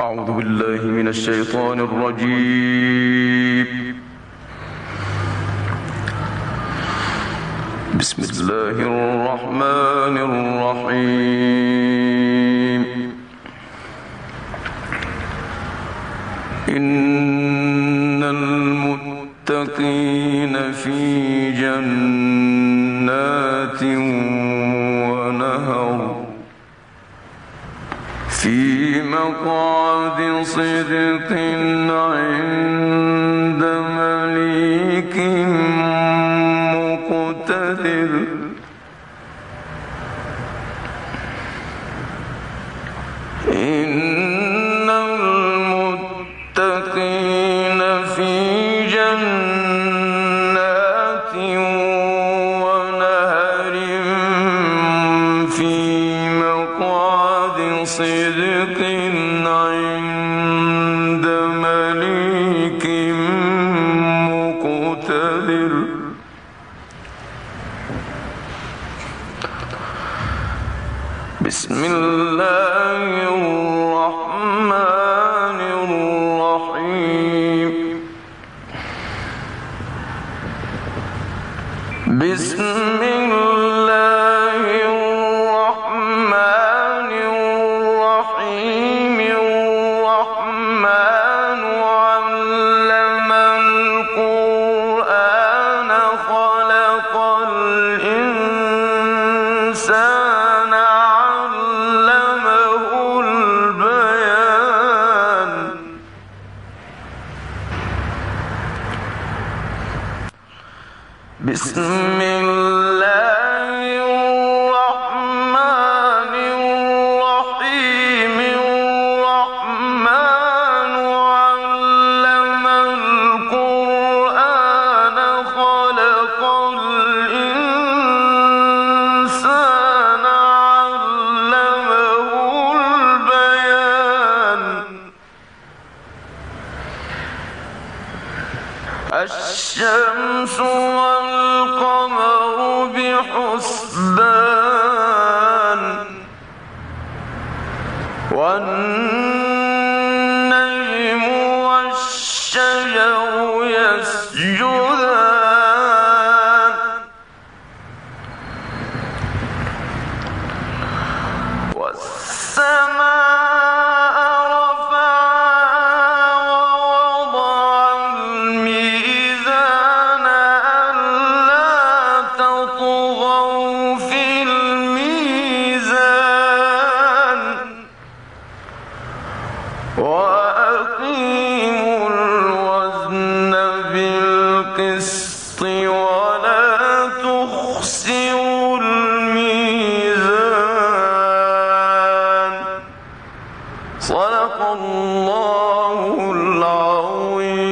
أعوذ بالله من الشيطان الرجيم. بسم الله الرحمن الرحيم. إن المتقين في جنات ونهر. في مقعد صدق عند مليك مقتدر. إن صدق عند مليك مقتدر. بسم الله الرحمن الرحيم. بسم الله الإنسان علمه البيان. بسم الله. الشمس والقمر بحسبان والنجم بالقسط ولا تخسروا الميزان. صدق الله العظيم.